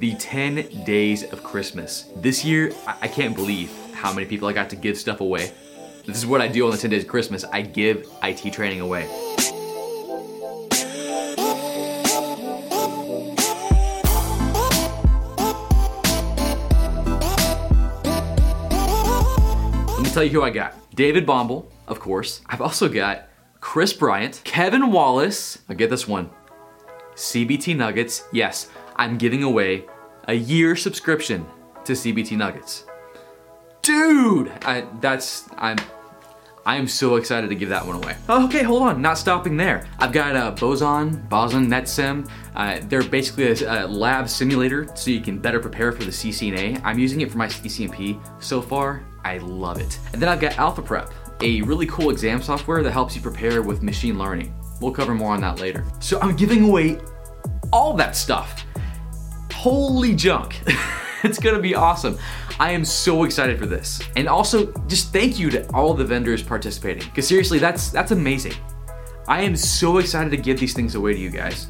the 10 days of Christmas. This year, I, can't believe how many people I got to give stuff away. This is what I do on the 10 days of Christmas. I give IT training away. Let me tell you who I got. David Bombal, of course. I've also got Chris Bryant, Kevin Wallace. I get this one. CBT Nuggets. Yes, I'm giving away a year subscription to CBT Nuggets. Dude, I, that's I'm I am so excited to give that one away. Okay, hold on, not stopping there. I've got uh, Boson, Boson NetSim. Uh, they're basically a, a, lab simulator so you can better prepare for the CCNA. I'm using it for my CCNP so far. I love it. And then I've got Alpha Prep, a really cool exam software that helps you prepare with machine learning. We'll cover more on that later. So I'm giving away all that stuff. Holy junk. it's gonna be awesome. I am so excited for this. And also, just thank you to all the vendors participating. Because seriously, that's that's amazing. I am so excited to give these things away to you guys.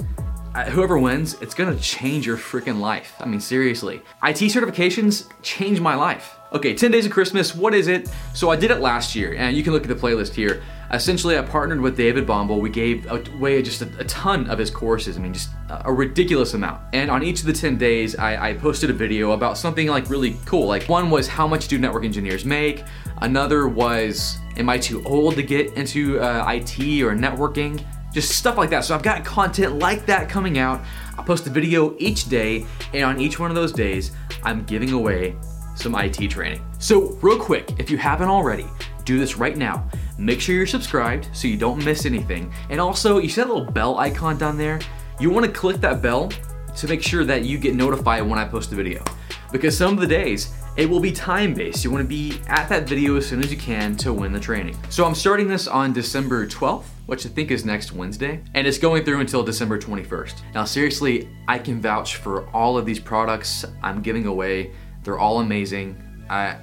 Whoever wins, it's gonna change your freaking life. I mean, seriously. IT certifications change my life. Okay, 10 Days of Christmas, what is it? So I did it last year, and you can look at the playlist here. Essentially, I partnered with David Bombal. We gave away just a, a, ton of his courses. I mean, just a, a ridiculous amount. And on each of the 10 days, I, I, posted a video about something like really cool. Like one was how much do network engineers make? Another was, am I too old to get into uh, IT or networking? Just stuff like that. So I've got content like that coming out. I post a video each day, and on each one of those days, I'm giving away some IT training. So, real quick, if you haven't already, do this right now. Make sure you're subscribed so you don't miss anything. And also, you see that little bell icon down there? You want to click that bell to make sure that you get notified when I post a video. Because some of the days, it will be time based. You want to be at that video as soon as you can to win the training. So I'm starting this on December 12th, which I think is next Wednesday, and it's going through until December 21st. Now, seriously, I can vouch for all of these products I'm giving away. They're all amazing. I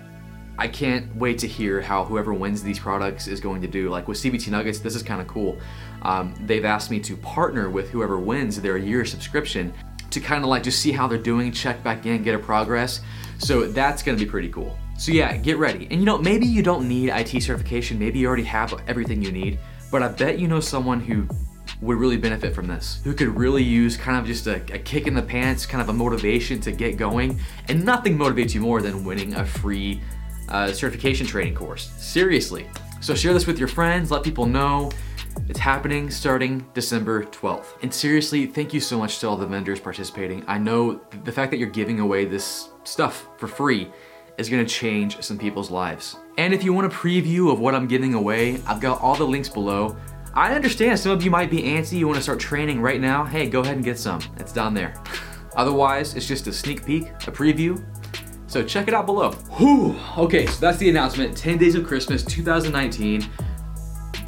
I can't wait to hear how whoever wins these products is going to do. Like with CBT Nuggets, this is kind of cool. Um, they've asked me to partner with whoever wins their year subscription to kind of like just see how they're doing, check back in, get a progress. So that's gonna be pretty cool. So yeah, get ready. And you know, maybe you don't need IT certification, maybe you already have everything you need, but I bet you know someone who would really benefit from this, who could really use kind of just a, a, kick in the pants, kind of a motivation to get going. And nothing motivates you more than winning a free uh, certification training course. Seriously. So share this with your friends, let people know. It's happening starting December 12th. And seriously, thank you so much to all the vendors participating. I know the fact that you're giving away this stuff for free is gonna change some people's lives. And if you want a preview of what I'm giving away, I've got all the links below. I understand some of you might be antsy, you wanna start training right now. Hey, go ahead and get some. It's down there. Otherwise, it's just a sneak peek, a preview, so check it out below. Whew. Okay, so that's the announcement. 10 Days of Christmas 2019.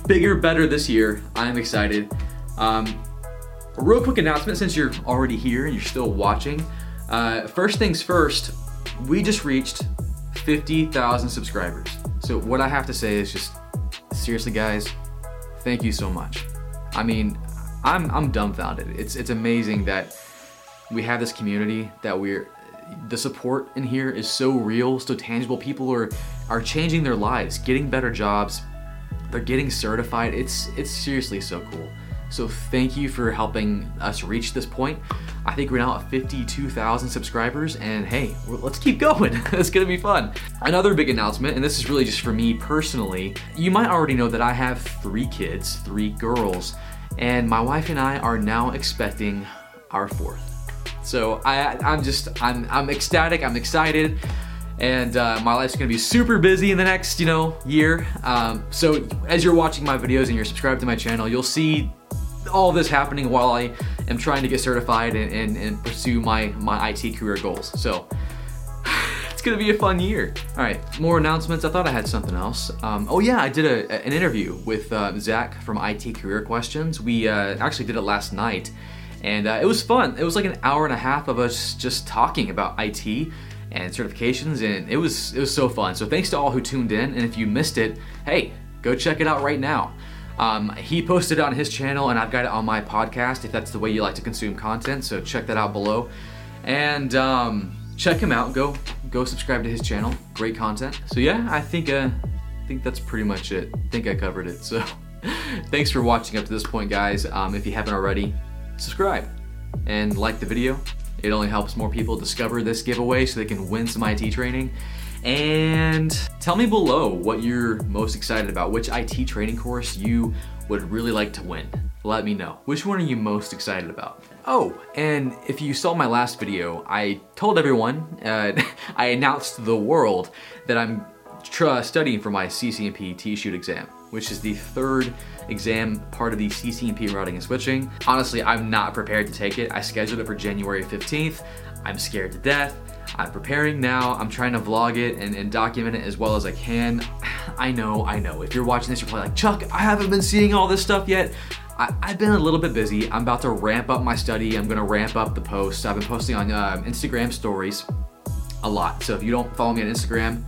Bigger, better this year. I'm excited. Um, a real quick announcement since you're already here and you're still watching. Uh, first things first, we just reached 50,000 subscribers. So what I have to say is just seriously, guys, thank you so much. I mean, I'm I'm dumbfounded. It's it's amazing that we have this community that we're the support in here is so real, so tangible. People are are changing their lives, getting better jobs. They're getting certified. It's it's seriously so cool. So thank you for helping us reach this point. I think we're now at 52,000 subscribers, and hey, let's keep going. it's gonna be fun. Another big announcement, and this is really just for me personally. You might already know that I have three kids, three girls, and my wife and I are now expecting our fourth. So I, I'm just, I'm, I'm ecstatic, I'm excited, and uh, my life's gonna be super busy in the next, you know, year. Um, so as you're watching my videos and you're subscribed to my channel, you'll see all this happening while I am trying to get certified and, and, and pursue my, my IT career goals. So it's gonna be a fun year. All right, more announcements. I thought I had something else. Um, oh yeah, I did a, an interview with uh, Zach from IT Career Questions. We uh, actually did it last night and uh, it was fun. It was like an hour and a half of us just talking about IT and certifications, and it was it was so fun. So thanks to all who tuned in, and if you missed it, hey, go check it out right now. Um, he posted on his channel, and I've got it on my podcast if that's the way you like to consume content. So check that out below. And um, check him out. Go go subscribe to his channel. Great content. So yeah, I think uh, I think that's pretty much it. I think I covered it. So thanks for watching up to this point, guys. Um, if you haven't already, subscribe and like the video. It only helps more people discover this giveaway so they can win some IT training. And tell me below what you're most excited about, which IT training course you would really like to win. Let me know. Which one are you most excited about? Oh, and if you saw my last video, I told everyone, uh, I announced to the world that I'm studying for my CCNP T-Shoot exam, which is the third exam part of the CCNP routing and switching. Honestly, I'm not prepared to take it. I scheduled it for January 15th. I'm scared to death. I'm preparing now. I'm trying to vlog it and, and, document it as well as I can. I know, I know. If you're watching this, you're probably like, Chuck, I haven't been seeing all this stuff yet. I, have been a little bit busy. I'm about to ramp up my study. I'm gonna ramp up the posts. I've been posting on uh, Instagram stories a lot. So if you don't follow me on Instagram,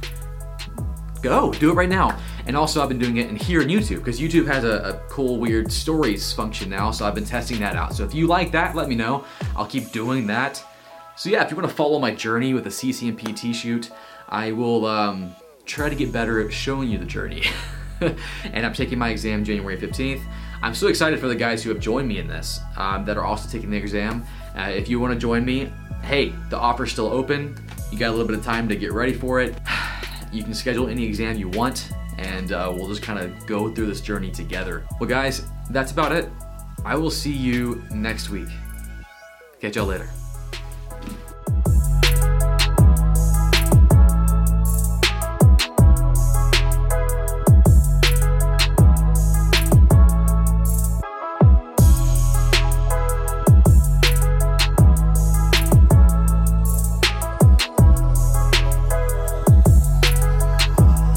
go, do it right now. And also I've been doing it in here in YouTube because YouTube has a, a, cool weird stories function now. So I've been testing that out. So if you like that, let me know. I'll keep doing that. So yeah, if you want to follow my journey with the CCNP T-shoot, I will um, try to get better at showing you the journey. and I'm taking my exam January 15th. I'm so excited for the guys who have joined me in this um, that are also taking the exam. Uh, if you want to join me, hey, the offer's still open. You got a little bit of time to get ready for it. You can schedule any exam you want, and uh, we'll just kind of go through this journey together. Well, guys, that's about it. I will see you next week. Catch y'all later.